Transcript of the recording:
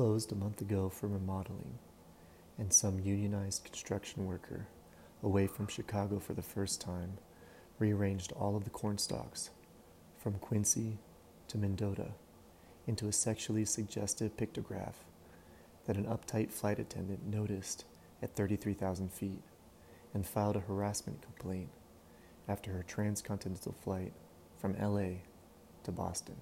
closed a month ago for remodeling, and some unionized construction worker, away from Chicago for the first time, rearranged all of the corn stalks, from Quincy to Mendota, into a sexually suggestive pictograph that an uptight flight attendant noticed at 33,000 feet and filed a harassment complaint after her transcontinental flight from LA to Boston.